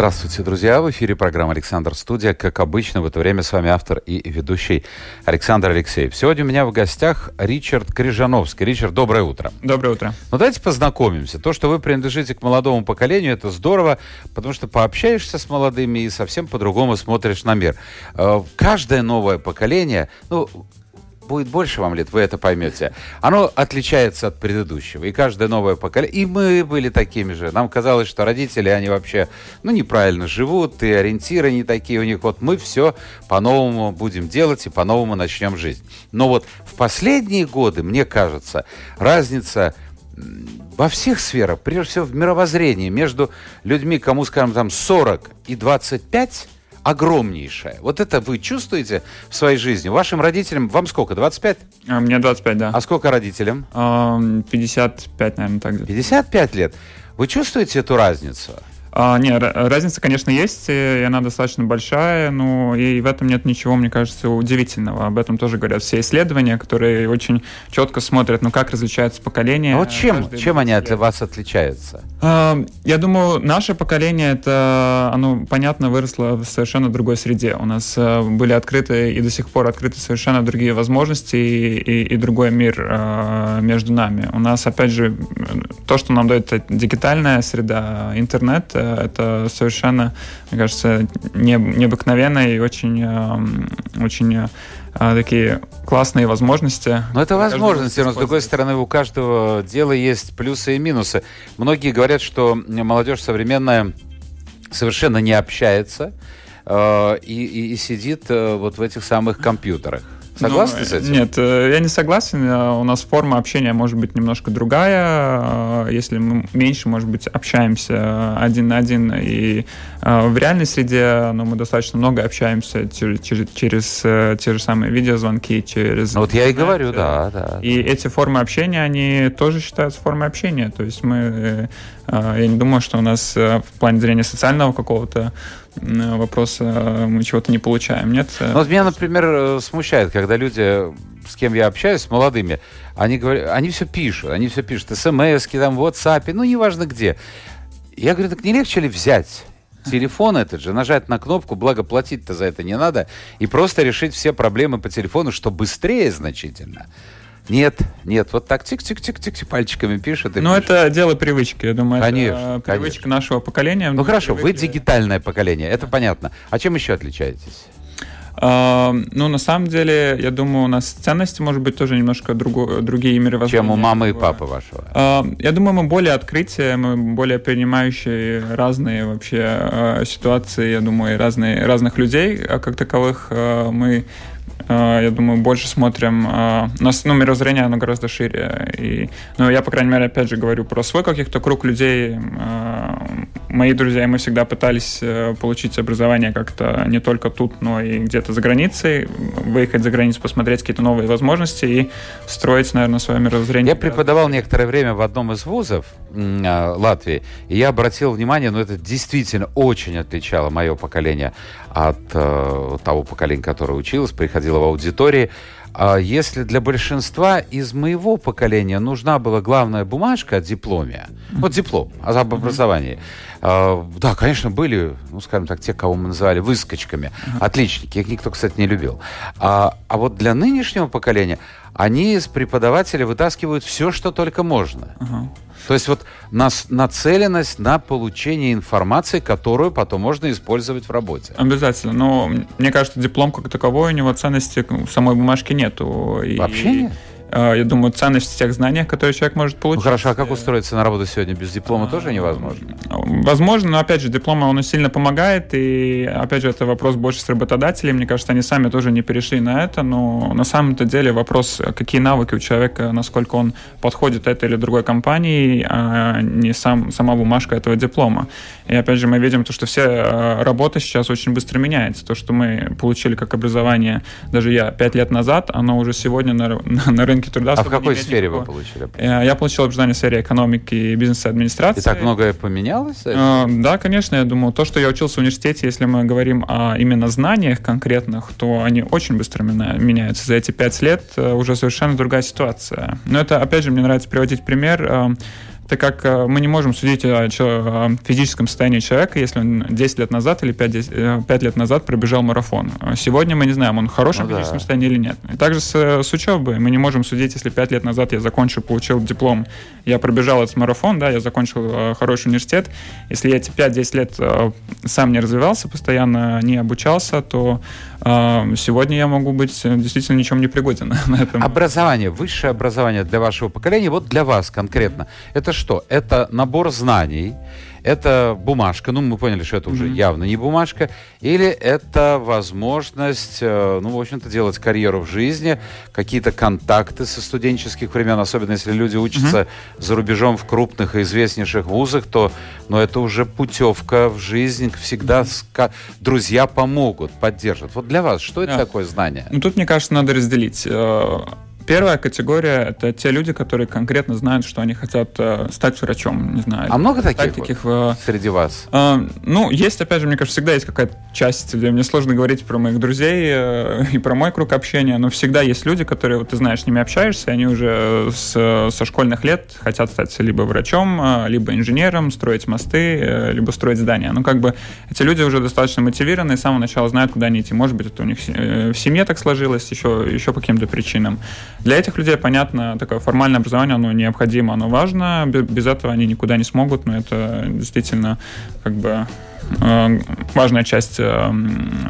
Здравствуйте, друзья! В эфире программа «Александр Студия». Как обычно, в это время с вами автор и ведущий Александр Алексеев. Сегодня у меня в гостях Ричард Крижановский. Ричард, доброе утро. Доброе утро. Ну, давайте познакомимся. То, что вы принадлежите к молодому поколению, это здорово, потому что пообщаешься с молодыми и совсем по-другому смотришь на мир. Э, каждое новое поколение, ну, будет больше вам лет, вы это поймете. Оно отличается от предыдущего. И каждое новое поколение... И мы были такими же. Нам казалось, что родители, они вообще, ну, неправильно живут, и ориентиры не такие у них. Вот мы все по-новому будем делать и по-новому начнем жизнь. Но вот в последние годы, мне кажется, разница во всех сферах, прежде всего в мировоззрении, между людьми, кому, скажем, там 40 и 25, огромнейшая. Вот это вы чувствуете в своей жизни? Вашим родителям, вам сколько, 25? А, мне 25, да. А сколько родителям? 55, наверное, так. 55 лет. Вы чувствуете эту разницу? А, не, разница, конечно, есть, и она достаточно большая, но и в этом нет ничего, мне кажется, удивительного. Об этом тоже говорят все исследования, которые очень четко смотрят, ну, как различаются поколения. А вот чем, чем они от вас отличаются? А, я думаю, наше поколение, это, оно, понятно, выросло в совершенно другой среде. У нас а, были открыты и до сих пор открыты совершенно другие возможности и, и, и другой мир а, между нами. У нас, опять же, то, что нам дает дигитальная среда, интернет, это совершенно, мне кажется, не, необыкновенно и очень, эм, очень э, такие классные возможности. Но это возможности, но с другой стороны у каждого дела есть плюсы и минусы. Многие говорят, что молодежь современная совершенно не общается э, и, и, и сидит э, вот в этих самых компьютерах. Согласны ну, с этим? Нет, э, я не согласен. Э, у нас форма общения может быть немножко другая. Э, если мы меньше, может быть, общаемся один на один. И в реальной среде ну, мы достаточно много общаемся через, через, через те же самые видеозвонки, через... Вот я и говорю, да, да. И эти формы общения, они тоже считаются формой общения. То есть мы... Я не думаю, что у нас в плане зрения социального какого-то вопроса мы чего-то не получаем, нет? Ну, вот меня, например, э, смущает, когда люди, с кем я общаюсь, с молодыми, они, говорят, они все пишут, они все пишут, смс там, в WhatsApp, ну, неважно где. Я говорю, так не легче ли взять телефон этот же, нажать на кнопку, благо платить-то за это не надо, и просто решить все проблемы по телефону, что быстрее значительно. Нет, нет, вот так тик-тик-тик-тик пальчиками пишет. Ну, это дело привычки, я думаю. Конечно, это привычка конечно. нашего поколения. Ну, хорошо, привыкли... вы дигитальное поколение, это понятно. А чем еще отличаетесь? Uh, ну, на самом деле, я думаю, у нас ценности, может быть, тоже немножко друго, другие мировоззрения. Чем у мамы и папы вашего? Uh, я думаю, мы более открытие, мы более принимающие разные вообще uh, ситуации, я думаю, разные, разных людей, а как таковых мы я думаю, больше смотрим... Э, у нас, ну, мировоззрение, оно гораздо шире. И, ну, я, по крайней мере, опять же говорю про свой каких-то круг людей. Э, мои друзья, мы всегда пытались получить образование как-то не только тут, но и где-то за границей, выехать за границу, посмотреть какие-то новые возможности и строить, наверное, свое мировоззрение. Я преподавал некоторое время в одном из вузов Латвии, и я обратил внимание, ну, это действительно очень отличало мое поколение от э, того поколения, которое училось, приходило в аудитории. А если для большинства из моего поколения нужна была главная бумажка о дипломе, вот диплом об образовании, э, да, конечно, были, ну, скажем так, те, кого мы называли выскочками, отличники, их никто, кстати, не любил. А, а вот для нынешнего поколения они из преподавателя вытаскивают все, что только можно. Uh-huh. То есть вот нас нацеленность на получение информации, которую потом можно использовать в работе. Обязательно. Но мне кажется, диплом как таковой у него ценности самой бумажке нету. Вообще нет? А, я думаю, ценность тех знаниях, которые человек может получить. Ну хорошо, а как устроиться на работу сегодня без диплома тоже невозможно? Возможно, но опять же, диплом он сильно помогает, и опять же, это вопрос больше с работодателей. Мне кажется, они сами тоже не перешли на это, но на самом-то деле вопрос, какие навыки у человека, насколько он подходит этой или другой компании, а не сам, сама бумажка этого диплома. И опять же, мы видим то, что все а, работа сейчас очень быстро меняется. То, что мы получили как образование, даже я, пять лет назад, оно уже сегодня на, на рынке рынке труда. А в какой сфере никакого... вы получили? Э, я получил образование в сфере экономики и бизнес-администрации. И так многое поменялось? Э, да, конечно, я думаю, то, что я учился в университете, если мы говорим о именно знаниях конкретных, то они очень быстро меняются. За эти пять лет уже совершенно другая ситуация. Но это, опять же, мне нравится приводить пример так как э, мы не можем судить о, о физическом состоянии человека, если он 10 лет назад или 5, 10, 5 лет назад пробежал марафон. Сегодня мы не знаем, он в хорошем ну, физическом да. состоянии или нет. И также с, с учебой. Мы не можем судить, если 5 лет назад я закончил, получил диплом, я пробежал этот марафон, да, я закончил э, хороший университет. Если я эти 5-10 лет э, сам не развивался, постоянно не обучался, то э, сегодня я могу быть э, действительно ничем не пригоден на этом. Образование, высшее образование для вашего поколения, вот для вас конкретно, это что? Это набор знаний, это бумажка, ну мы поняли, что это уже mm-hmm. явно не бумажка, или это возможность, э, ну, в общем-то, делать карьеру в жизни, какие-то контакты со студенческих времен, особенно если люди учатся mm-hmm. за рубежом в крупных и известнейших вузах, то, ну, это уже путевка в жизнь, всегда ска- друзья помогут, поддержат. Вот для вас что это yeah. такое знание? Ну, тут, мне кажется, надо разделить э, Первая категория — это те люди, которые конкретно знают, что они хотят э, стать врачом, не знаю. А много таких, таких вот э, среди вас? Э, ну, есть, опять же, мне кажется, всегда есть какая-то часть, где мне сложно говорить про моих друзей э, и про мой круг общения, но всегда есть люди, которые, вот, ты знаешь, с ними общаешься, и они уже с, со школьных лет хотят стать либо врачом, э, либо инженером, строить мосты, э, либо строить здания. Ну, как бы эти люди уже достаточно мотивированы и с самого начала знают, куда они идти. Может быть, это у них в семье так сложилось, еще, еще по каким-то причинам. Для этих людей, понятно, такое формальное образование, оно необходимо, оно важно, без этого они никуда не смогут, но это действительно как бы э, важная часть э,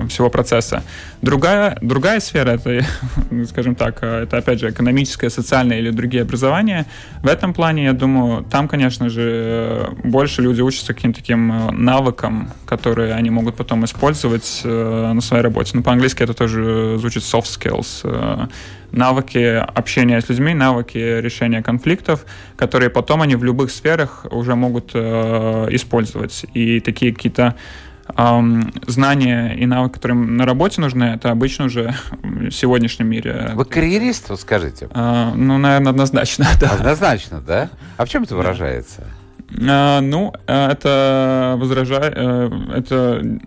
всего процесса. Другая, другая сфера, это, скажем так, э, это опять же экономическое, социальное или другие образования. В этом плане, я думаю, там, конечно же, больше люди учатся каким-то таким навыкам, которые они могут потом использовать на своей работе. Ну, по-английски это тоже звучит soft skills навыки общения с людьми, навыки решения конфликтов, которые потом они в любых сферах уже могут э, использовать. И такие какие-то знания и навыки, которые на работе нужны, это обычно уже в сегодняшнем мире. Вы карьерист, вот скажите? Э, ну, наверное, однозначно, да. Однозначно, да? А в чем это выражается? Э, ну, это возражает, э, это,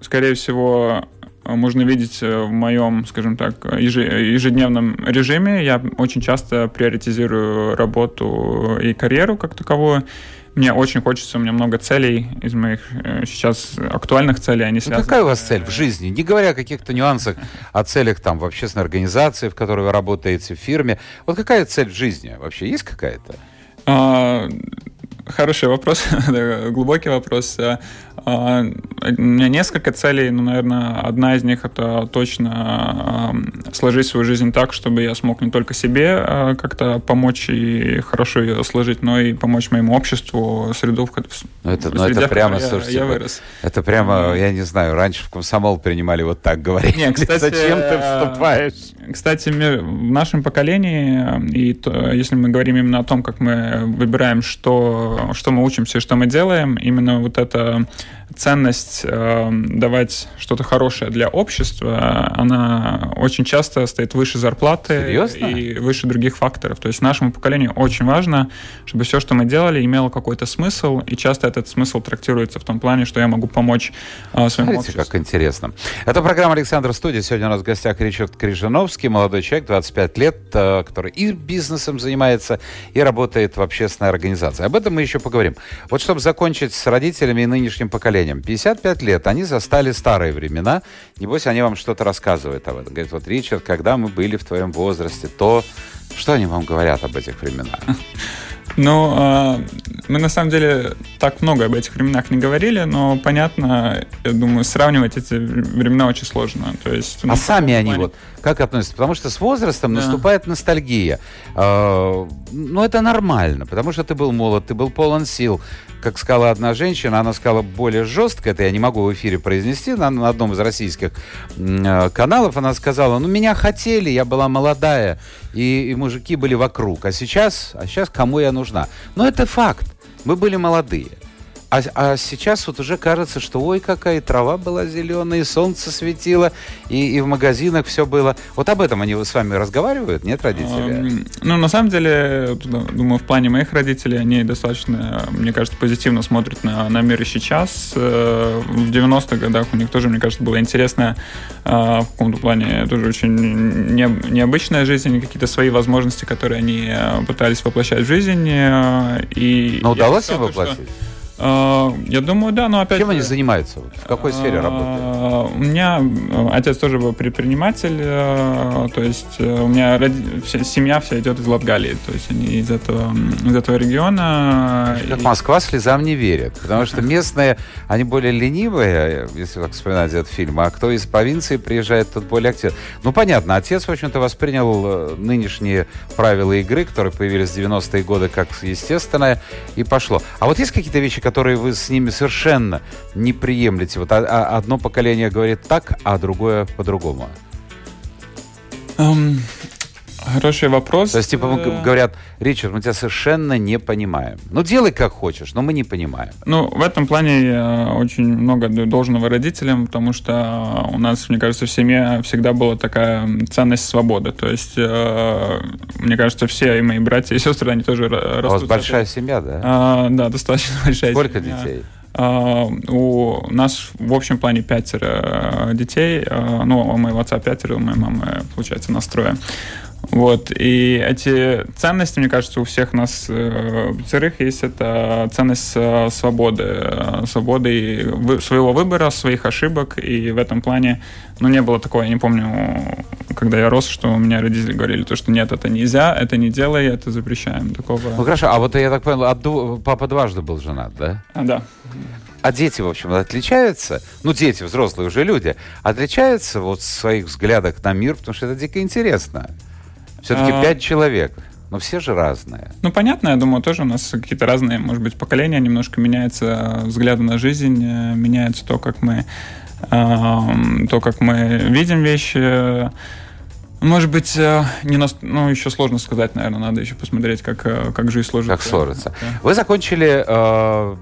скорее всего, Э, можно видеть э, в моем, скажем так, ежедневном режиме. Я очень часто приоритизирую работу и карьеру как таковую. Мне очень хочется, у меня много целей из моих э, сейчас актуальных целей, они связаны. Ну, какая у вас цель в жизни? Не говоря о каких-то нюансах, о целях там в общественной организации, в которой вы работаете, в фирме. Вот какая цель в жизни? Вообще есть какая-то? А, хороший вопрос, глубокий вопрос. А, у меня несколько целей, но, наверное, одна из них это точно сложить свою жизнь так, чтобы я смог не только себе а, как-то помочь и хорошо ее сложить, но и помочь моему обществу, среду, в, ну, это, ну, это прямо, я, слушайте, я вырос. Это прямо, я не знаю, раньше в комсомол принимали вот так говорить. Нет, кстати, Зачем ты вступаешь? Кстати, в нашем поколении, и то, если мы говорим именно о том, как мы выбираем, что, что мы учимся и что мы делаем, именно вот это ценность э, давать что-то хорошее для общества, она очень часто стоит выше зарплаты Серьезно? и выше других факторов. То есть нашему поколению очень важно, чтобы все, что мы делали, имело какой-то смысл, и часто этот смысл трактируется в том плане, что я могу помочь э, своему Смотрите, обществу. как интересно. Это программа «Александр Студия». Сегодня у нас в гостях Ричард Крижановский, молодой человек, 25 лет, э, который и бизнесом занимается, и работает в общественной организации. Об этом мы еще поговорим. Вот чтобы закончить с родителями и нынешним поколением, поколением. 55 лет, они застали старые времена. Небось, они вам что-то рассказывают об этом. Говорят, вот, Ричард, когда мы были в твоем возрасте, то... Что они вам говорят об этих временах? Ну, э, мы на самом деле так много об этих временах не говорили, но понятно, я думаю, сравнивать эти времена очень сложно. То есть, ну, а сами они вот как относятся? Потому что с возрастом да. наступает ностальгия. Э, ну, это нормально, потому что ты был молод, ты был полон сил. Как сказала одна женщина, она сказала более жестко, это я не могу в эфире произнести, на, на одном из российских э, каналов она сказала, ну, меня хотели, я была молодая, и, и мужики были вокруг, а сейчас, а сейчас кому я нужна? Но это факт, мы были молодые. А, а сейчас вот уже кажется, что ой, какая трава была зеленая, и солнце светило, и, и в магазинах все было. Вот об этом они с вами разговаривают, нет, родители? Ну, на самом деле, думаю, в плане моих родителей, они достаточно, мне кажется, позитивно смотрят на, на мир и сейчас. Э, в 90-х годах у них тоже, мне кажется, было интересно э, в каком-то плане тоже очень не, необычная жизнь, какие-то свои возможности, которые они э, пытались воплощать в жизнь. И Но удалось им воплотить? Что я думаю, да, но опять... Чем они занимаются? В какой сфере работают? У меня э, отец тоже был предприниматель, э, то есть э, у меня семья вся идет из Латгалии, то есть они из этого, из этого региона. Как Москва слезам не верит, потому что местные, они более ленивые, если так вспоминать этот фильм, а кто из провинции приезжает, тот более активный. Ну, понятно, отец, в общем-то, воспринял нынешние правила игры, которые появились в 90-е годы, как естественное, и пошло. А вот есть какие-то вещи, которые вы с ними совершенно не приемлете? Вот одно поколение говорит так, а другое по-другому. Um, хороший вопрос. То есть, типа, uh... говорят, Ричард, мы тебя совершенно не понимаем. Ну, делай как хочешь, но мы не понимаем. Ну, в этом плане я очень много должного родителям, потому что у нас, мне кажется, в семье всегда была такая ценность свободы. То есть, э, мне кажется, все и мои братья и сестры, они тоже растут. У вас большая семья, да? А, да, достаточно большая Сколько семья. детей? Uh, у нас в общем плане пятеро детей, uh, ну, у моего отца пятеро, у моей мамы, получается, нас трое. Вот. И эти ценности, мне кажется, у всех нас э, пятерых есть это ценность э, свободы. Э, свободы вы, своего выбора, своих ошибок. И в этом плане, ну, не было такого, я не помню, когда я рос, что у меня родители говорили, то, что нет, это нельзя, это не делай, это запрещаем. Такого... Ну, хорошо, а вот я так понял, отду... папа дважды был женат, да? А, да. А дети, в общем, отличаются, ну, дети, взрослые уже люди, отличаются вот в своих взглядах на мир, потому что это дико интересно. Все-таки а... пять человек. Но все же разные. Ну, понятно, я думаю, тоже у нас какие-то разные, может быть, поколения, немножко меняется взгляд на жизнь, э, меняется то, как мы, то, как мы видим вещи. Может быть, э, не на, ну, еще сложно сказать, наверное, надо еще посмотреть, как, э, как жизнь сложится. Как сложится. Да. Вы закончили э,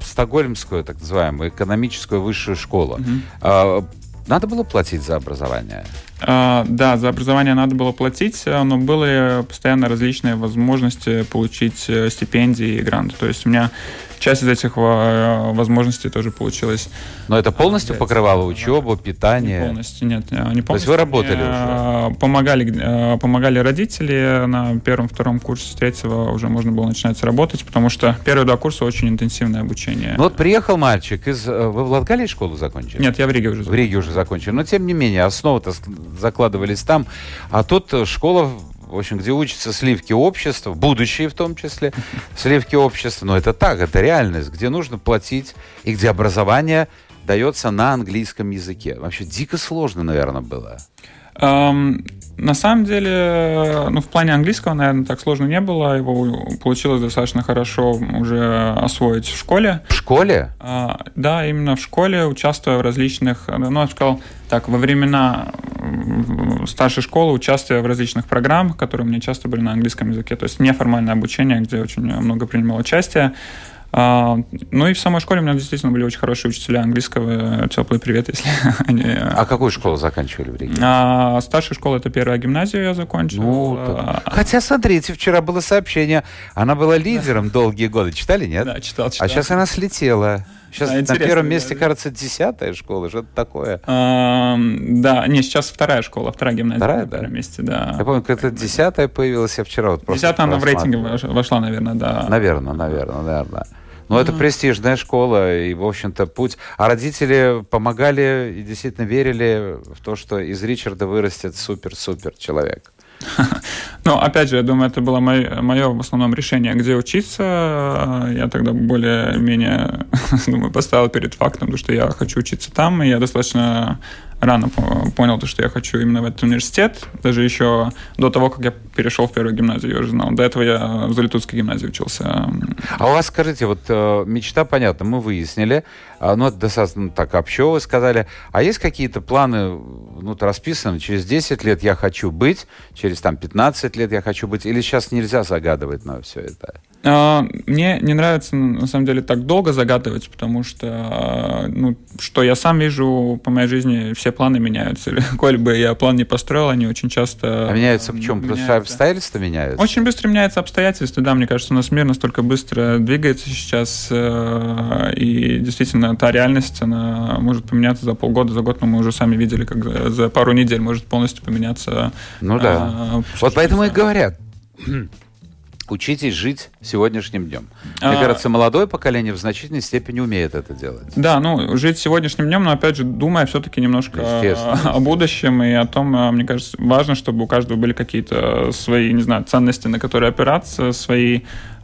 Стокгольмскую, так называемую, экономическую высшую школу. Угу. Э, надо было платить за образование? А, да, за образование надо было платить, но были постоянно различные возможности получить э, стипендии и гранты. То есть у меня часть из этих э, возможностей тоже получилась. Но это полностью взять. покрывало учебу, питание? Не полностью, нет, не полностью. То есть вы работали уже? Помогали, э, помогали родители на первом-втором курсе, третьего уже можно было начинать работать, потому что первые два курса очень интенсивное обучение. Ну вот приехал мальчик из... Э, вы в Латгалии школу закончили? Нет, я в Риге уже закончил. В Риге уже закончили. Но тем не менее, основы-то закладывались там. А тут школа в общем, где учатся сливки общества, будущие в том числе, сливки общества, но это так, это реальность, где нужно платить и где образование дается на английском языке. Вообще дико сложно, наверное, было. На самом деле, ну, в плане английского, наверное, так сложно не было. Его получилось достаточно хорошо уже освоить в школе. В школе? Uh, да, именно в школе, участвуя в различных, ну, я сказал, так, во времена старшей школы участвуя в различных программах, которые у меня часто были на английском языке, то есть неформальное обучение, где очень много принимал участие. А, ну и в самой школе у меня действительно были очень хорошие учителя английского. Теплый привет, если они... А какую школу заканчивали в Риге? А, старшая школа это первая гимназия я закончил. Ну, а, Хотя, смотрите, вчера было сообщение, она была лидером долгие годы. Читали, нет? Да, читал, читал. А сейчас она слетела. Сейчас а, на первом месте, да. кажется, десятая школа, что-то такое. А, да, не, сейчас вторая школа, вторая гимназия вторая, на первом месте, да. Я помню, как-то десятая появилась, я вчера вот просто Десятая она в рейтинге вошла, наверное, да. Наверное, наверное, наверное. Но mm-hmm. это престижная школа, и, в общем-то, путь. А родители помогали и действительно верили в то, что из Ричарда вырастет супер-супер человек. Ну, опять же, я думаю, это было мое, в основном решение, где учиться. Я тогда более-менее думаю, поставил перед фактом, что я хочу учиться там, и я достаточно рано понял, то, что я хочу именно в этот университет. Даже еще до того, как я перешел в первую гимназию, я уже знал. До этого я в Залитутской гимназии учился. А у вас, скажите, вот э, мечта, понятно, мы выяснили, а, ну, это достаточно так общо вы сказали. А есть какие-то планы, ну, расписаны, через 10 лет я хочу быть, через там 15 лет я хочу быть, или сейчас нельзя загадывать на все это? А, мне не нравится, на самом деле, так долго загадывать, потому что, ну, что я сам вижу по моей жизни, все планы меняются. Коль бы я план не построил, они очень часто... А меняются в чем? Потому что обстоятельства меняются? Очень быстро меняются обстоятельства, да. Мне кажется, у нас мир настолько быстро двигается сейчас, э, и действительно, та реальность, она может поменяться за полгода, за год, но мы уже сами видели, как за пару недель может полностью поменяться. Ну да. А, вот поэтому и говорят, учитесь жить сегодняшним днем. Мне а... кажется, молодое поколение в значительной степени умеет это делать. Да, ну, жить сегодняшним днем, но, опять же, думая все-таки немножко о будущем и о том, а, мне кажется, важно, чтобы у каждого были какие-то свои, не знаю, ценности, на которые опираться, свои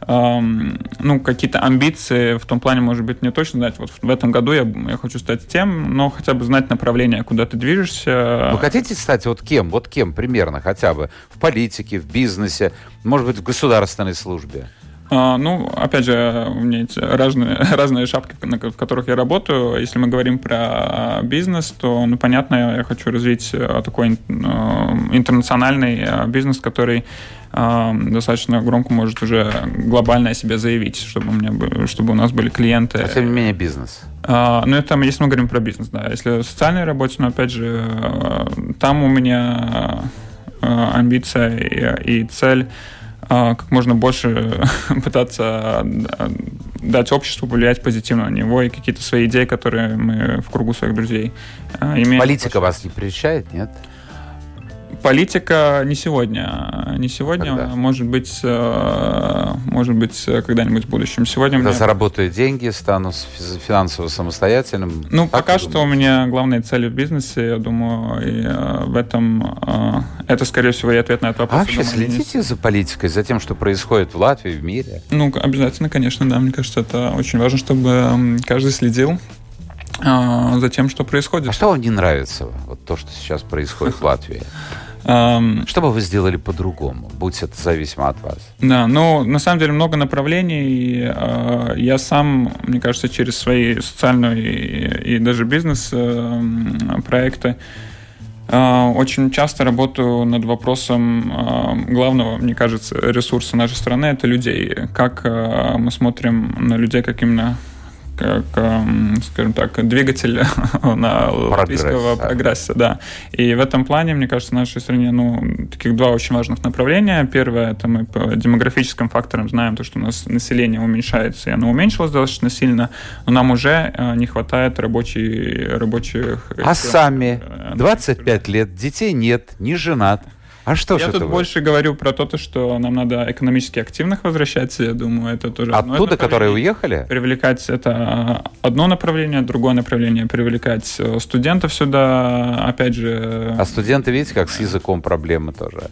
ну, какие-то амбиции в том плане, может быть, не точно знать, вот в этом году я, я хочу стать тем, но хотя бы знать направление, куда ты движешься. Вы хотите стать вот кем? Вот кем примерно хотя бы? В политике, в бизнесе, может быть, в государственной службе? А, ну, опять же, у меня есть разные, разные шапки, в которых я работаю. Если мы говорим про бизнес, то, ну, понятно, я хочу развить э, такой э, интернациональный э, бизнес, который достаточно громко может уже глобально о себе заявить, чтобы у, меня, чтобы у нас были клиенты. А тем не менее бизнес. А, ну, это если мы говорим про бизнес, да. Если в социальной работе, но опять же, там у меня амбиция и, и цель а, как можно больше пытаться а, дать обществу повлиять позитивно на него и какие-то свои идеи, которые мы в кругу своих друзей а, имеем. Политика вас не прельщает, нет? Политика не сегодня. Не сегодня, Когда? может быть, э, может быть, когда-нибудь в будущем. Сегодня Когда меня... заработаю деньги, стану финансово самостоятельным. Ну, пока что у меня главные цели в бизнесе, я думаю, и э, в этом э, это, скорее всего, и ответ на этот вопрос. А вообще следите за политикой, за тем, что происходит в Латвии, в мире? Ну, обязательно, конечно, да. Мне кажется, это очень важно, чтобы каждый следил за тем, что происходит. А что вам не нравится, вот то, что сейчас происходит в Латвии? Что бы вы сделали по-другому, будь это зависимо от вас? Да, ну, на самом деле много направлений. Э, я сам, мне кажется, через свои социальные и даже бизнес-проекты э, очень часто работаю над вопросом главного, мне кажется, ресурса нашей страны – это людей. Как мы смотрим на людей, как именно как, скажем так, двигатель на латвийского прогресса, да. И в этом плане, мне кажется, в нашей стране, ну, таких два очень важных направления. Первое, это мы по демографическим факторам знаем то, что у нас население уменьшается, и оно уменьшилось достаточно сильно, но нам уже э, не хватает рабочей, рабочих... А сами? 25 лет, детей нет, не женат. А что Я тут вы? больше говорю про то, что нам надо экономически активных возвращать, я думаю, это тоже... Оттуда, которые уехали? Привлекать это одно направление, другое направление, привлекать э, студентов сюда, опять же... А студенты, видите, как с языком проблемы тоже?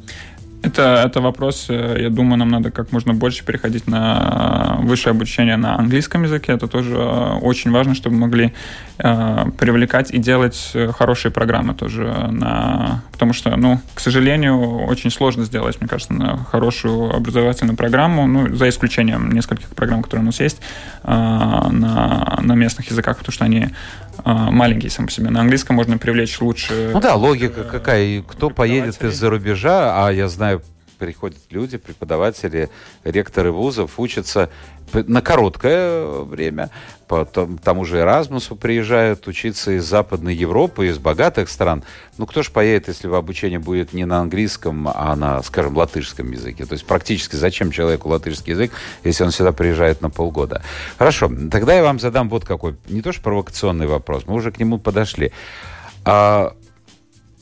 Это, это вопрос, э, я думаю, нам надо как можно больше переходить на высшее обучение на английском языке. Это тоже э, очень важно, чтобы могли э, привлекать и делать э, хорошие программы тоже. На... Потому что, ну, к сожалению, очень сложно сделать, мне кажется, на хорошую образовательную программу, ну, за исключением нескольких программ, которые у нас есть, э, на, на местных языках, потому что они маленький сам по себе. На английском можно привлечь лучше. Ну да, логика какая. Кто поедет из-за рубежа, а я знаю, приходят люди, преподаватели, ректоры вузов, учатся на короткое время. По тому же Эразмусу приезжают учиться из Западной Европы, из богатых стран. Ну, кто же поедет, если обучение будет не на английском, а на, скажем, латышском языке? То есть практически зачем человеку латышский язык, если он сюда приезжает на полгода? Хорошо, тогда я вам задам вот какой, не то что провокационный вопрос, мы уже к нему подошли. А,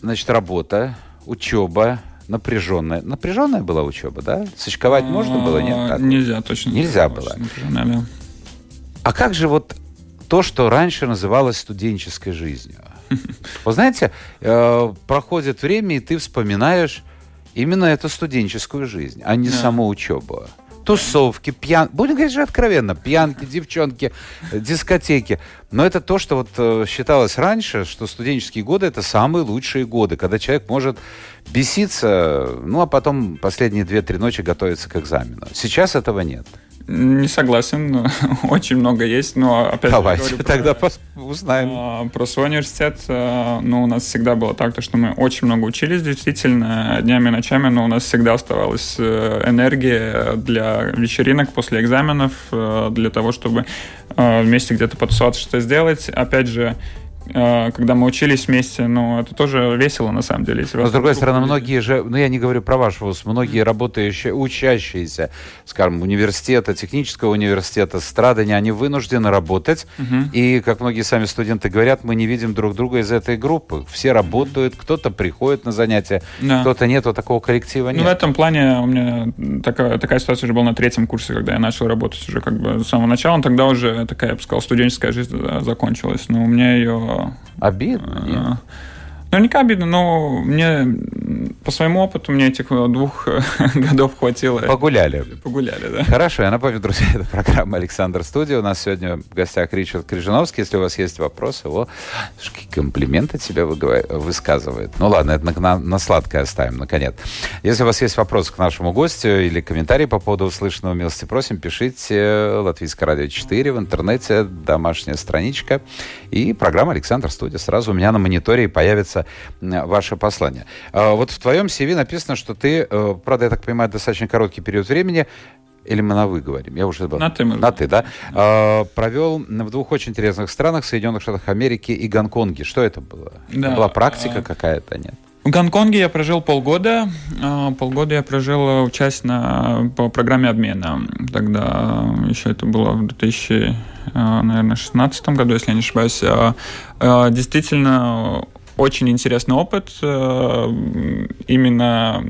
значит, работа, учеба, напряженная. Напряженная была учеба, да? Сочковать можно было, нет? Как? Нельзя, точно. Нельзя было. А как же вот то, что раньше называлось студенческой жизнью? Вы знаете, э, проходит время, и ты вспоминаешь именно эту студенческую жизнь, а не да. саму учебу тусовки, пьян... Будем говорить же откровенно, пьянки, девчонки, дискотеки. Но это то, что вот э, считалось раньше, что студенческие годы это самые лучшие годы, когда человек может беситься, ну а потом последние две-три ночи готовиться к экзамену. Сейчас этого нет. Не согласен, очень много есть, но опять Давайте же, тогда про, узнаем. А, про свой университет, а, ну, у нас всегда было так, то, что мы очень много учились, действительно, днями и ночами, но у нас всегда оставалась э, энергия для вечеринок после экзаменов, э, для того, чтобы э, вместе где-то потусоваться, что сделать. Опять же, когда мы учились вместе, ну, это тоже весело, на самом деле. Но, с другой стороны, многие же, ну, я не говорю про ваш вуз, многие работающие, учащиеся, скажем, университета, технического университета, страдания, они вынуждены работать, угу. и, как многие сами студенты говорят, мы не видим друг друга из этой группы. Все работают, кто-то приходит на занятия, да. кто-то нет, вот такого коллектива нет. Ну, в этом плане у меня такая, такая ситуация уже была на третьем курсе, когда я начал работать уже как бы с самого начала, тогда уже такая, я бы сказал, студенческая жизнь закончилась, но у меня ее Обидно? Нет? Наверняка обидно, но мне по своему опыту мне этих двух годов хватило. Погуляли. Погуляли, да. Хорошо, я напомню, друзья, это программа «Александр Студия». У нас сегодня в гостях Ричард Крижановский. Если у вас есть вопросы, его комплименты тебе высказывает. Ну ладно, это на, на, на сладкое оставим, наконец. Если у вас есть вопросы к нашему гостю или комментарии по поводу услышанного, милости просим, пишите Латвийское радио 4 в интернете, домашняя страничка и программа «Александр Студия». Сразу у меня на мониторе появится ваше послание. А, вот в твоем CV написано, что ты, э, правда, я так понимаю, достаточно короткий период времени, или мы на «вы» говорим? Я уже забыл. На «ты». На «ты», да? А, провел в двух очень интересных странах, Соединенных Штатах Америки и Гонконге. Что это было? Да. Была практика а... какая-то, нет? В Гонконге я прожил полгода. А, полгода я прожил участь на, по программе обмена. Тогда еще это было в 2016 году, если я не ошибаюсь. Действительно, очень интересный опыт э, именно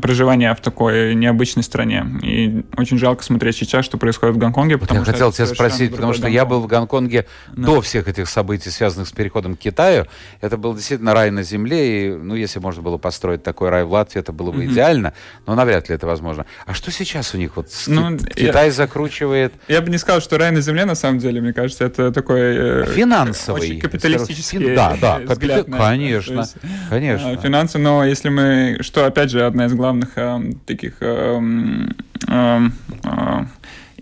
проживания в такой необычной стране. И очень жалко смотреть сейчас, что происходит в Гонконге. Потому я что хотел тебя спросить, потому что Гонконг. я был в Гонконге да. до всех этих событий, связанных с переходом к Китаю. Это был действительно рай на земле. И, ну, если можно было построить такой рай в Латвии, это было бы mm-hmm. идеально. Но навряд ли это возможно. А что сейчас у них? Вот ну, Китай я, закручивает... Я бы не сказал, что рай на земле, на самом деле, мне кажется, это такой... Э, Финансовый. Очень капиталистический Фин... Да, да, капита... конечно, есть, конечно. А, финансы, но если мы... Что, опять же, одна из главных э, таких э, э, э,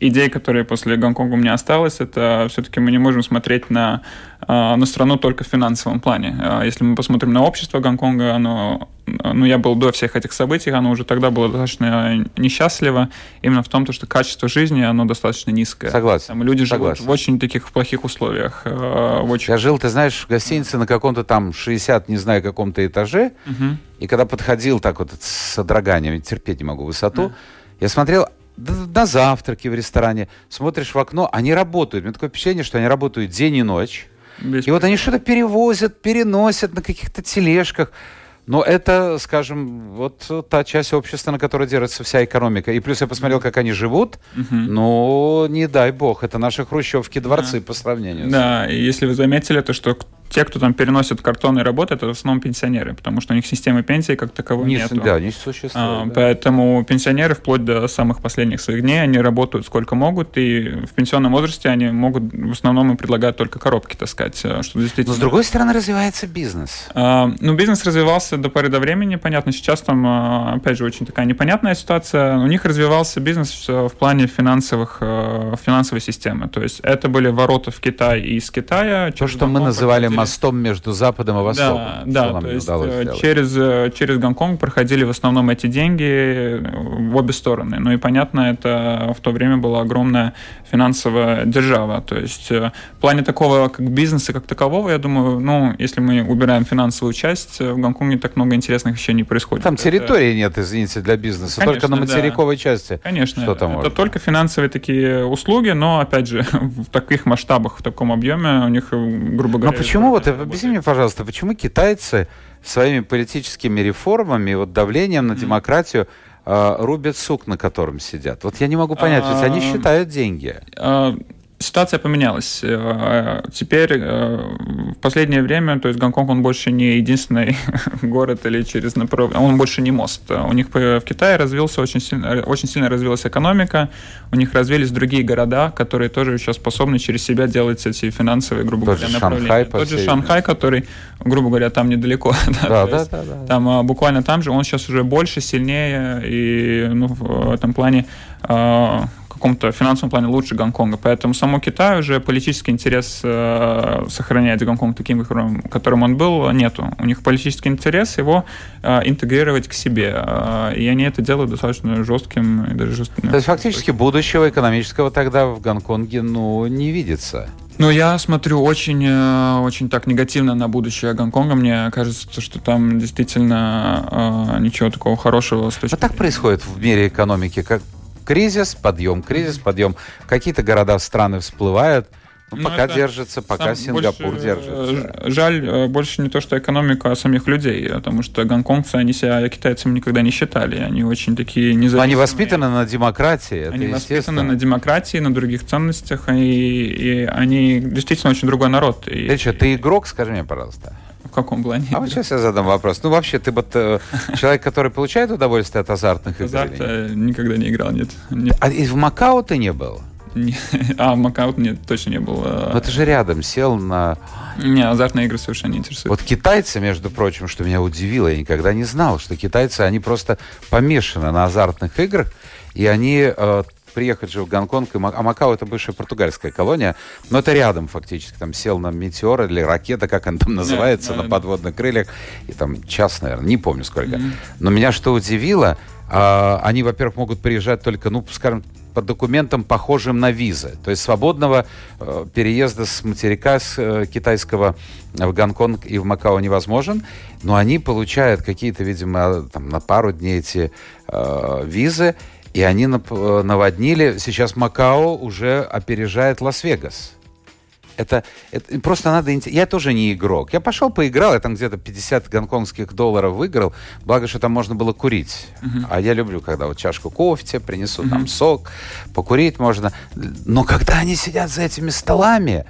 идей, которые после Гонконга у меня осталось, это все-таки мы не можем смотреть на, э, на страну только в финансовом плане. Э, если мы посмотрим на общество Гонконга, оно, ну, я был до всех этих событий, оно уже тогда было достаточно несчастливо, именно в том, что качество жизни, оно достаточно низкое. Согласен. Там люди Согласен. живут в очень таких плохих условиях. Э, в очень... Я жил, ты знаешь, в гостинице на каком-то там 60, не знаю, каком-то этаже, угу. и когда подходил так вот с содроганием, терпеть не могу высоту, да. я смотрел, на завтраке в ресторане, смотришь в окно, они работают. У меня такое впечатление, что они работают день и ночь. Без и вот они что-то перевозят, переносят на каких-то тележках. Но это, скажем, вот та часть общества, на которой держится вся экономика. И плюс я посмотрел, как они живут. Угу. Ну, не дай бог, это наши хрущевки, дворцы да. по сравнению. Да, и если вы заметили, то что те, кто там переносит картонные работы, это в основном пенсионеры, потому что у них системы пенсии как таковой не, нету. Да, не существует. А, да. Поэтому пенсионеры вплоть до самых последних своих дней, они работают сколько могут, и в пенсионном возрасте они могут в основном им предлагать только коробки таскать. Э, что действительно... Но с другой стороны развивается бизнес. А, ну, бизнес развивался до поры до времени, понятно, сейчас там, а, опять же, очень такая непонятная ситуация. У них развивался бизнес в плане финансовых, э, финансовой системы. То есть это были ворота в Китай и из Китая. То, что мы называли мостом между Западом и Востоком. Да, да то есть э, через, э, через Гонконг проходили в основном эти деньги э, в обе стороны. Ну и понятно, это в то время была огромная финансовая держава. То есть в плане такого как бизнеса как такового, я думаю, ну, если мы убираем финансовую часть, в Гонконге так много интересных вещей не происходит. Там территории это... нет, извините, для бизнеса, Конечно, только на материковой да. части. Конечно, что там это можно? только финансовые такие услуги, но, опять же, в таких масштабах, в таком объеме у них, грубо говоря... Но почему вот, объясни мне, пожалуйста, почему китайцы своими политическими реформами, вот давлением на демократию э, рубят сук, на котором сидят? Вот я не могу понять, ведь они а, считают деньги. Ситуация поменялась. Э, теперь э, в последнее время, то есть Гонконг, он больше не единственный город или через направление, он больше не мост. У них в Китае развился очень сильно, очень сильно развилась экономика, у них развились другие города, которые тоже сейчас способны через себя делать эти финансовые, грубо Тот говоря, направления. Шанхай, Тот же Шанхай, который, грубо говоря, там недалеко. Да, да, да, да. Там а, буквально там же, он сейчас уже больше, сильнее, и ну, в этом плане а, каком-то финансовом плане лучше Гонконга. Поэтому само Китай уже политический интерес э, сохранять Гонконг таким, которым, которым он был, нету. У них политический интерес его э, интегрировать к себе. Э, и они это делают достаточно жестким и даже жестким. То есть фактически будущего экономического тогда в Гонконге ну, не видится. Ну, я смотрю очень, э, очень так негативно на будущее Гонконга. Мне кажется, что там действительно э, ничего такого хорошего. С точки... А так происходит в мире экономики, как кризис, подъем, кризис, подъем. Какие-то города, страны всплывают, ну, ну, пока это, держится, пока Сингапур больше, держится. Жаль э, больше не то, что экономика, а самих людей, потому что гонконгцы, они себя китайцами никогда не считали. Они очень такие независимые. Они воспитаны на демократии. Это они воспитаны на демократии, на других ценностях, и, и они действительно очень другой народ. И, ты что, ты игрок, скажи мне, пожалуйста. В каком плане? А вот сейчас я задам вопрос. Ну, вообще, ты вот э, человек, который получает удовольствие от азартных игр? Азарта никогда не играл, нет. А в Макао ты не был? А, Макао нет, точно не было. Но ты же рядом сел на... Не, азартные игры совершенно не интересуют. Вот китайцы, между прочим, что меня удивило, я никогда не знал, что китайцы, они просто помешаны на азартных играх, и они э, приехать же в Гонконг, и а Макао это бывшая португальская колония, но это рядом фактически, там сел на метеор или ракета, как она там называется, да, на да, подводных крыльях, и там час, наверное, не помню сколько. Mm-hmm. Но меня что удивило, э, они, во-первых, могут приезжать только, ну, скажем, по документам, похожим на визы. То есть свободного э, переезда с материка с э, китайского в Гонконг и в Макао невозможен, но они получают какие-то, видимо, там, на пару дней эти э, визы, и они нап- наводнили. Сейчас Макао уже опережает Лас-Вегас. Это, это просто надо... Я тоже не игрок. Я пошел поиграл, я там где-то 50 гонконгских долларов выиграл. Благо, что там можно было курить. Uh-huh. А я люблю, когда вот чашку кофе тебе принесут, uh-huh. там сок, покурить можно. Но когда они сидят за этими столами,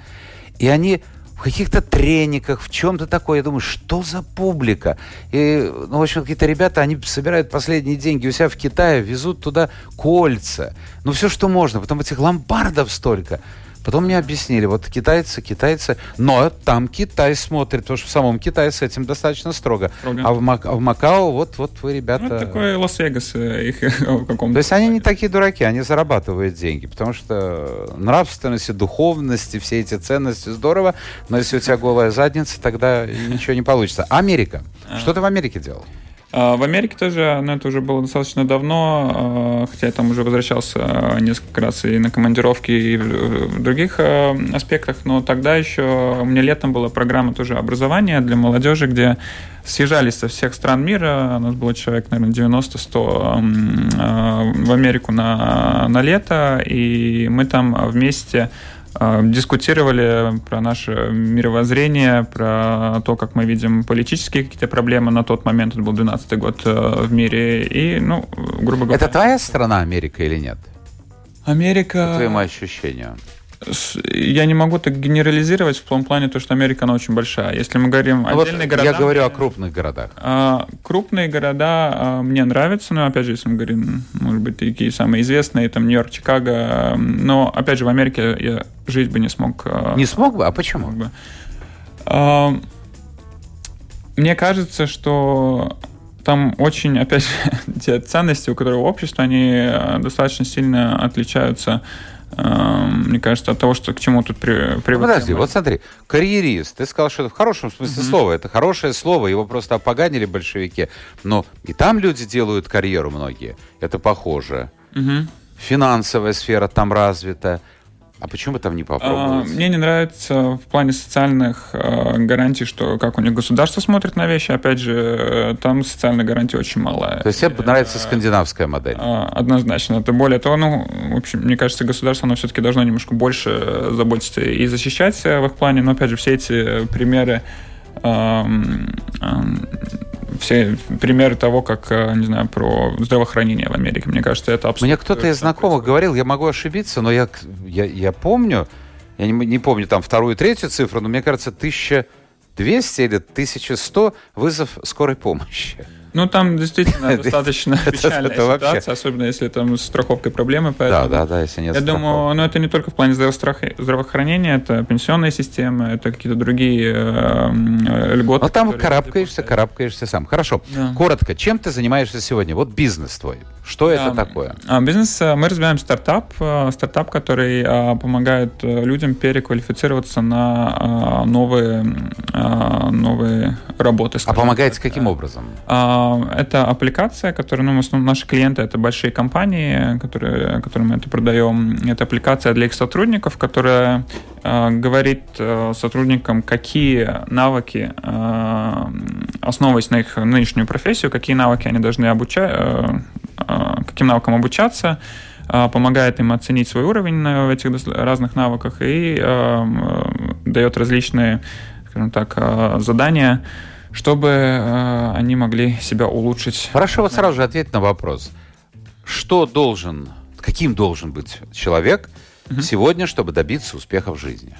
и они в каких-то трениках, в чем-то такое. Я думаю, что за публика? И, ну, в общем, какие-то ребята, они собирают последние деньги у себя в Китае, везут туда кольца. Ну, все, что можно. Потом этих ломбардов столько. Потом мне объяснили, вот китайцы, китайцы, но там Китай смотрит, потому что в самом Китае с этим достаточно строго. строго. А, в Мак, а в Макао вот, вот вы, ребята... Ну, это такой Лас-Вегас э, их в каком-то... То есть они не такие дураки, они зарабатывают деньги, потому что нравственность, духовность и все эти ценности здорово, но если у тебя голая задница, тогда ничего не получится. Америка. А. Что ты в Америке делал? А, в Америке тоже, но это уже было достаточно давно, а, хотя я там уже возвращался а, несколько раз и на командировки, и в других аспектах, но тогда еще у меня летом была программа тоже образования для молодежи, где съезжались со всех стран мира, у нас было человек, наверное, 90-100 в Америку на, на лето, и мы там вместе дискутировали про наше мировоззрение, про то, как мы видим политические какие-то проблемы. На тот момент, это был 12 год э, в мире, и, ну, грубо говоря... Это твоя страна Америка или нет? Америка... По твоему ощущению я не могу так генерализировать в том плане, то, что Америка, она очень большая. Если мы говорим ну, отдельные вот города... Я говорю о крупных городах. А, крупные города а, мне нравятся, но, опять же, если мы говорим, может быть, такие самые известные, там, Нью-Йорк, Чикаго, но, опять же, в Америке я жить бы не смог. А, не смог бы? А почему? Бы. А, мне кажется, что там очень, опять же, те ценности, у которого общество, они достаточно сильно отличаются Эм, мне кажется, от того, что к чему тут при, привыкли. Подожди, вот смотри, карьерист, ты сказал, что это в хорошем смысле mm-hmm. слова, это хорошее слово, его просто опоганили большевики, но и там люди делают карьеру многие, это похоже. Mm-hmm. Финансовая сфера там развита, а почему бы там не попробовать? А, мне не нравится в плане социальных э, гарантий, что как у них государство смотрит на вещи. Опять же, э, там социальной гарантии очень мало. То есть тебе нравится скандинавская модель? А, однозначно. Это более того, ну, в общем, мне кажется, государство, оно все-таки должно немножко больше заботиться и защищать в их плане. Но, опять же, все эти примеры все примеры того, как, э, не знаю, про здравоохранение в Америке. Мне кажется, это абсолютно... Мне кто-то из знакомых говорил, я могу ошибиться, но я, я, я помню, я не, не помню там вторую, третью цифру, но мне кажется, 1200 или 1100 вызов скорой помощи. Ну, там действительно достаточно печальная ситуация, особенно если там с страховкой проблемы. Да, да, да, если нет Я думаю, ну, это не только в плане здравоохранения, это пенсионная система, это какие-то другие э, льготы. Но там карабкаешься, карабкаешься сам. Хорошо, коротко, чем ты занимаешься сегодня? Вот бизнес твой. Что это такое? А, бизнес, э, мы развиваем стартап, э, стартап, который а, помогает э, людям переквалифицироваться на новые, новые работы. А помогаете каким образом? Это аппликация, которая, ну, в основном наши клиенты это большие компании, которые, которым мы это продаем. Это аппликация для их сотрудников, которая говорит сотрудникам, какие навыки, основываясь на их нынешнюю профессию, какие навыки они должны обучать, а, каким навыкам обучаться, а, помогает им оценить свой уровень в этих разных навыках и а, дает различные, скажем так, задания, чтобы они могли себя улучшить. Хорошо, вот сразу же ответь на вопрос. Что должен, каким должен быть человек угу. сегодня, чтобы добиться успеха в жизни?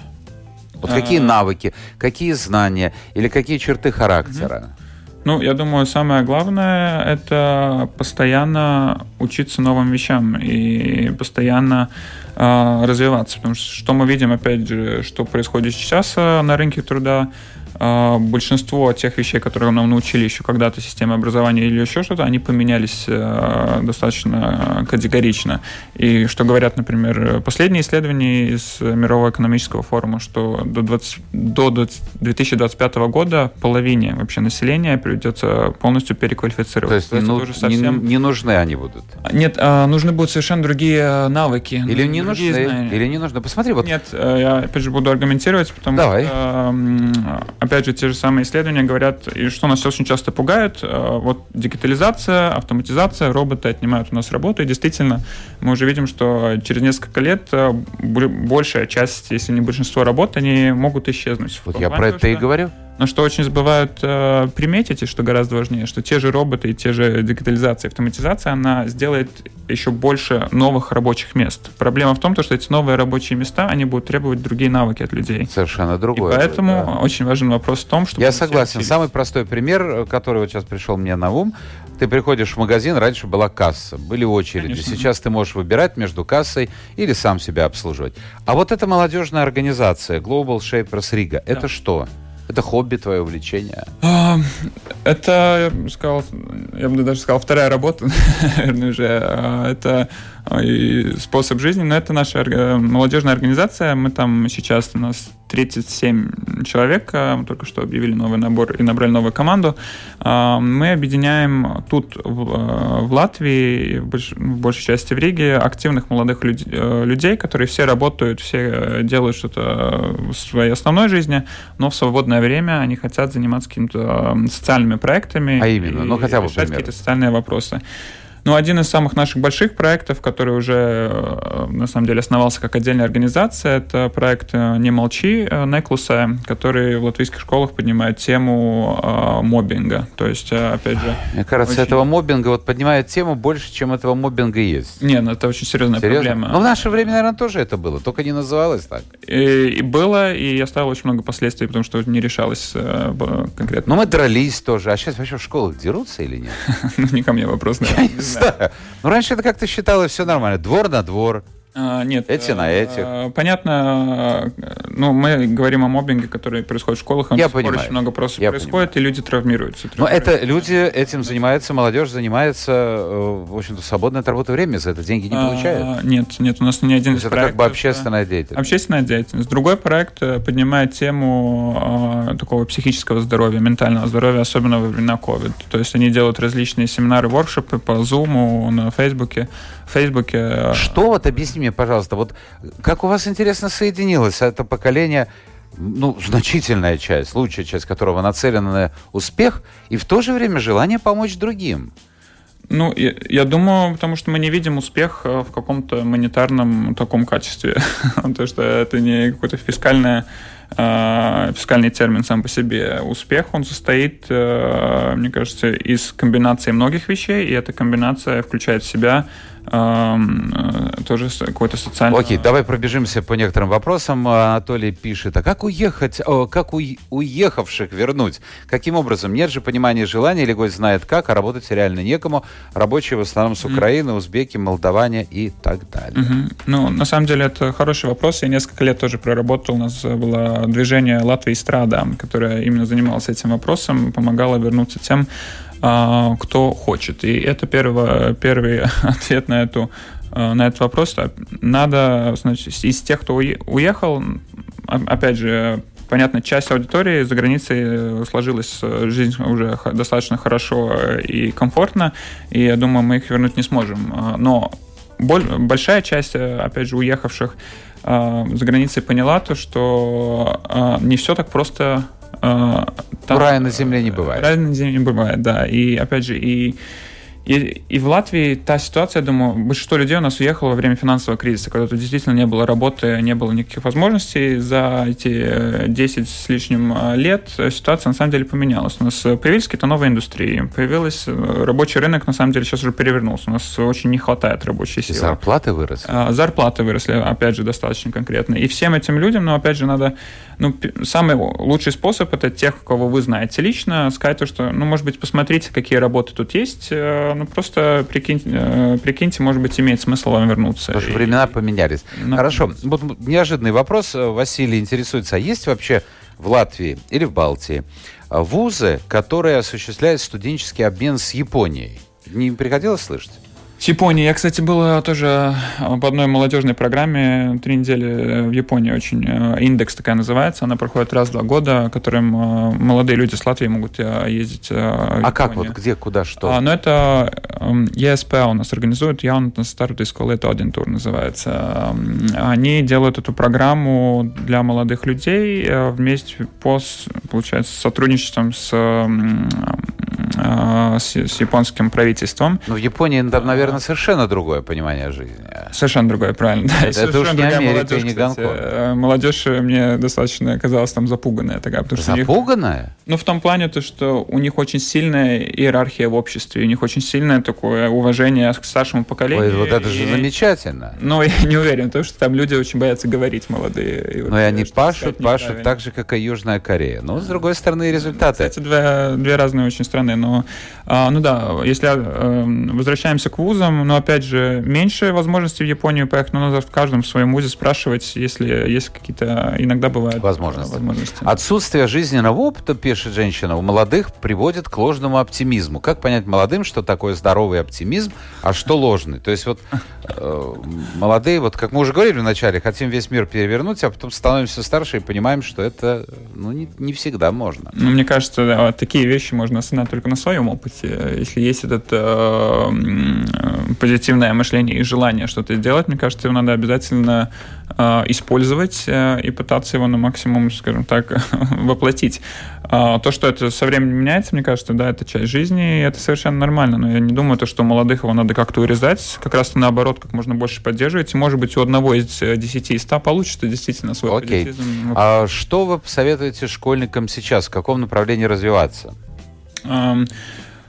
Вот какие навыки, какие знания или какие черты характера? Угу. Ну, я думаю, самое главное — это постоянно учиться новым вещам и постоянно э, развиваться. Потому что что мы видим, опять же, что происходит сейчас э, на рынке труда — а, большинство тех вещей, которые нам научили еще когда-то системы образования или еще что-то, они поменялись э, достаточно категорично. И что говорят, например, последние исследования из Мирового экономического форума, что до, 20, до 2025 года половине вообще населения придется полностью переквалифицировать. То есть ну, совсем... не, не нужны они будут? Нет, а, нужны будут совершенно другие навыки. Или не нужны? Знания. Или не нужны? Посмотри, вот... Нет, э, я опять же буду аргументировать, потому Давай. что опять же, те же самые исследования говорят, и что нас очень часто пугает, э, вот дигитализация, автоматизация, роботы отнимают у нас работу, и действительно, мы уже видим, что через несколько лет э, большая часть, если не большинство работ, они могут исчезнуть. Вот я про это что... и говорю. Но что очень забывают э, приметить, и что гораздо важнее, что те же роботы и те же дигитализация, автоматизация, она сделает еще больше новых рабочих мест. Проблема в том, что эти новые рабочие места, они будут требовать другие навыки от людей. Совершенно другое. И поэтому да. очень важен вопрос в том, что... Я согласен. Самый простой пример, который вот сейчас пришел мне на ум, ты приходишь в магазин, раньше была касса, были очереди. Конечно. Сейчас ты можешь выбирать между кассой или сам себя обслуживать. А вот эта молодежная организация Global Shapers Riga, да. это что? Это хобби, твое увлечение? А, это, я бы сказал, я бы даже сказал, вторая работа, наверное, уже. А, это а, способ жизни, но это наша молодежная организация. Мы там сейчас, у нас 37 человек, мы только что объявили новый набор и набрали новую команду. Мы объединяем тут, в Латвии, в большей части в Риге, активных молодых э, людей, которые все работают, все э, делают что-то в своей основной жизни, но в свободное время они хотят заниматься какими-то социальными проектами. А именно, ну хотя бы решать какие-то социальные вопросы. Ну, один из самых наших больших проектов, который уже, э, на самом деле, основался как отдельная организация, это проект э, «Не молчи» э, Неклуса, который в латвийских школах поднимает тему э, моббинга. То есть, опять же... Мне кажется, очень... этого моббинга вот поднимает тему больше, чем этого моббинга есть. Нет, ну это очень серьезная Серьезно? проблема. Ну, в наше время, наверное, тоже это было, только не называлось так. И, и было, и оставило очень много последствий, потому что не решалось э, конкретно. Но мы дрались тоже. А сейчас вообще в школах дерутся или нет? Ну, не ко мне вопрос, наверное знаю. Ну, раньше это как-то считалось все нормально. Двор на двор. А, нет. Эти на э, этих. Понятно. Ну, мы говорим о моббинге, который происходит в школах. Я понимаю. Очень много просто Я происходит, понимаю. и люди травмируются. Но это люди этим занимаются, молодежь занимается, э, в общем-то, свободное от работы время, за это деньги не получают. А, нет, нет, у нас не один из это проектов. как бы общественная деятельность. Общественная деятельность. Другой проект э, поднимает тему э, такого психического здоровья, ментального здоровья, особенно во времена COVID. То есть они делают различные семинары, воркшопы по Zoom, на Фейсбуке. Фейсбуке. Что вот, объясни мне, пожалуйста, вот как у вас, интересно, соединилось это поколение, ну, значительная часть, лучшая часть которого нацелена на успех, и в то же время желание помочь другим? Ну, я, я думаю, потому что мы не видим успех э, в каком-то монетарном таком качестве. То, что это не какое-то фискальное э, фискальный термин сам по себе. Успех, он состоит, э, мне кажется, из комбинации многих вещей, и эта комбинация включает в себя Э, тоже какой-то социальный... Окей, давай пробежимся по некоторым вопросам. Анатолий пишет, а как уехать, как у, уехавших вернуть? Каким образом? Нет же понимания желания, или гость знает как, а работать реально некому. Рабочие в основном с Украины, mm. узбеки, молдаване и так далее. Mm-hmm. Ну, на самом деле, это хороший вопрос. Я несколько лет тоже проработал. У нас было движение Латвии Страда, которое именно занималось этим вопросом, помогало вернуться тем, кто хочет. И это первый, первый ответ на эту на этот вопрос. Надо, значит, из тех, кто уехал, опять же, понятно, часть аудитории за границей э, сложилась э, жизнь уже достаточно хорошо э, и комфортно, и я думаю, мы их вернуть не сможем. Но большая часть, опять же, уехавших за границей поняла то, что не все так просто там, рая на земле не бывает. Рая на земле не бывает, да. И опять же, и и, и в Латвии та ситуация, я думаю, большинство людей у нас уехало во время финансового кризиса, когда тут действительно не было работы, не было никаких возможностей. За эти 10 э, с лишним э, лет ситуация на самом деле поменялась. У нас появились какие-то новые индустрии, появился э, рабочий рынок, на самом деле сейчас уже перевернулся. У нас очень не хватает рабочей силы. Зарплаты выросли? А, зарплаты выросли, опять же, достаточно конкретно. И всем этим людям, ну, опять же, надо... Ну, самый лучший способ это тех, кого вы знаете лично, сказать то, что, ну, может быть, посмотрите, какие работы тут есть, ну просто прикиньте, э, прикиньте, может быть, имеет смысл вам вернуться. Потому что времена поменялись. На... Хорошо. Вот неожиданный вопрос. Василий интересуется, а есть вообще в Латвии или в Балтии вузы, которые осуществляют студенческий обмен с Японией? Не приходилось слышать? С Японии. Я, кстати, был тоже э, по одной молодежной программе три недели в Японии. Очень э, индекс такая называется. Она проходит раз в два года, которым э, молодые люди с Латвии могут ездить. А как вот, где, куда, что? А, ну, это ЕСП у нас организует. Я он старт из это один тур называется. Они делают эту программу для молодых людей вместе по, получается, сотрудничеством с Э, с, с японским правительством. Но в Японии, наверное, совершенно другое понимание жизни. Совершенно другое, правильно. Да, это, это уж не Америка и не Гонконг. Э, молодежь мне достаточно оказалась там запуганная такая. Потому запуганная? Них, ну, в том плане, то, что у них очень сильная иерархия в обществе, у них очень сильное такое уважение к старшему поколению. Ой, вот это же и, замечательно. Ну, я не уверен, потому что там люди очень боятся говорить, молодые. И вот, Но и они пашут, пашут так же, как и Южная Корея. Но, с другой стороны, результаты. Кстати, две, две разные очень страны, но а, ну да, если возвращаемся к вузам, но опять же, меньше возможностей в Японию поехать, но надо в каждом своем вузе спрашивать, если есть какие-то, иногда бывают возможности. возможности. Отсутствие жизненного опыта, пишет женщина, у молодых приводит к ложному оптимизму. Как понять молодым, что такое здоровый оптимизм, а что ложный? То есть вот э, молодые, вот как мы уже говорили вначале, хотим весь мир перевернуть, а потом становимся старше и понимаем, что это ну, не, не всегда можно. Ну, мне кажется, да, такие вещи можно осознать только на своем опыте. Если есть это э, позитивное мышление и желание что-то сделать, мне кажется, его надо обязательно э, использовать э, и пытаться его на максимум, скажем так, воплотить. А, то, что это со временем меняется, мне кажется, да, это часть жизни, и это совершенно нормально. Но я не думаю, то, что молодых его надо как-то урезать, как раз наоборот, как можно больше поддерживать. И, может быть, у одного из э, десяти из ста получится действительно свой Окей. А что вы посоветуете школьникам сейчас? В каком направлении развиваться?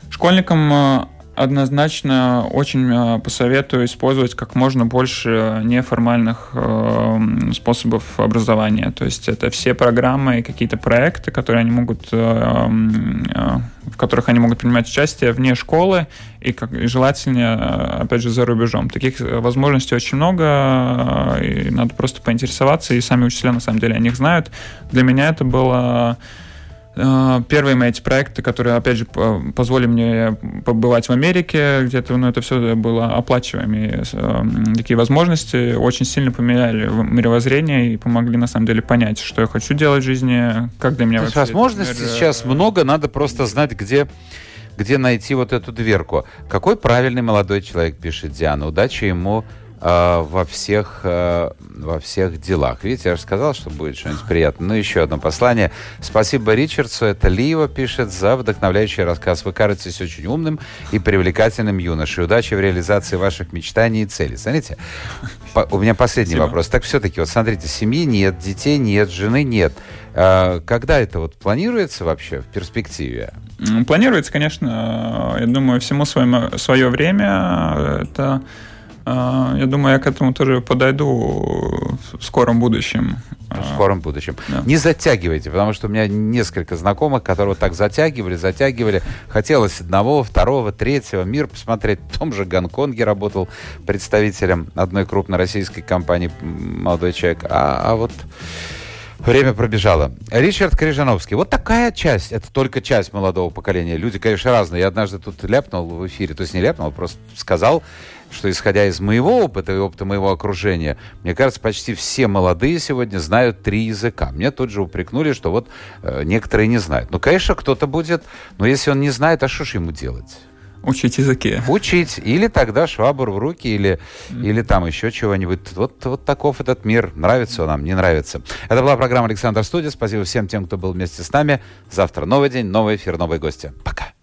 Школьникам э, однозначно очень э, посоветую использовать как можно больше неформальных э, способов образования. То есть это все программы и какие-то проекты, которые они могут, в которых они могут принимать участие вне школы и, как, и желательнее, опять же, за рубежом. Таких возможностей очень много, и надо просто поинтересоваться, и сами учителя на самом деле о них знают. Для меня это было Э, первые мои эти проекты, которые, опять же, позволили мне побывать в Америке, где-то, ну, это все было оплачиваемые э, такие возможности, очень сильно поменяли мировоззрение и помогли, на самом деле, понять, что я хочу делать в жизни, как для меня То вообще... возможностей мир... сейчас э, много, надо просто знать, где где найти вот эту дверку. Какой правильный молодой человек, пишет Диана. Удачи ему э, во всех, э, во всех делах. Видите, я же сказал, что будет что-нибудь приятное. Ну, еще одно послание. Спасибо Ричардсу, это Лива пишет, за вдохновляющий рассказ. Вы кажетесь очень умным и привлекательным юношей. Удачи в реализации ваших мечтаний и целей. Смотрите, по, у меня последний Спасибо. вопрос. Так все-таки, вот смотрите, семьи нет, детей нет, жены нет. Э, когда это вот планируется вообще в перспективе? Планируется, конечно. Я думаю, всему своему, свое время. Это я думаю, я к этому тоже подойду в скором будущем. В скором будущем. Да. Не затягивайте, потому что у меня несколько знакомых, которые так затягивали, затягивали. Хотелось одного, второго, третьего. Мир посмотреть. В том же Гонконге работал представителем одной крупной российской компании молодой человек. А, а вот Время пробежало. Ричард Крижановский. Вот такая часть, это только часть молодого поколения. Люди, конечно, разные. Я однажды тут ляпнул в эфире, то есть не ляпнул, а просто сказал, что исходя из моего опыта и опыта моего окружения, мне кажется, почти все молодые сегодня знают три языка. Мне тут же упрекнули, что вот э, некоторые не знают. Ну, конечно, кто-то будет, но если он не знает, а что ж ему делать? Учить языки. Учить. Или тогда швабр в руки, или, mm. или там еще чего-нибудь. Вот, вот таков этот мир. Нравится он нам, не нравится. Это была программа «Александр Студия». Спасибо всем тем, кто был вместе с нами. Завтра новый день, новый эфир, новые гости. Пока.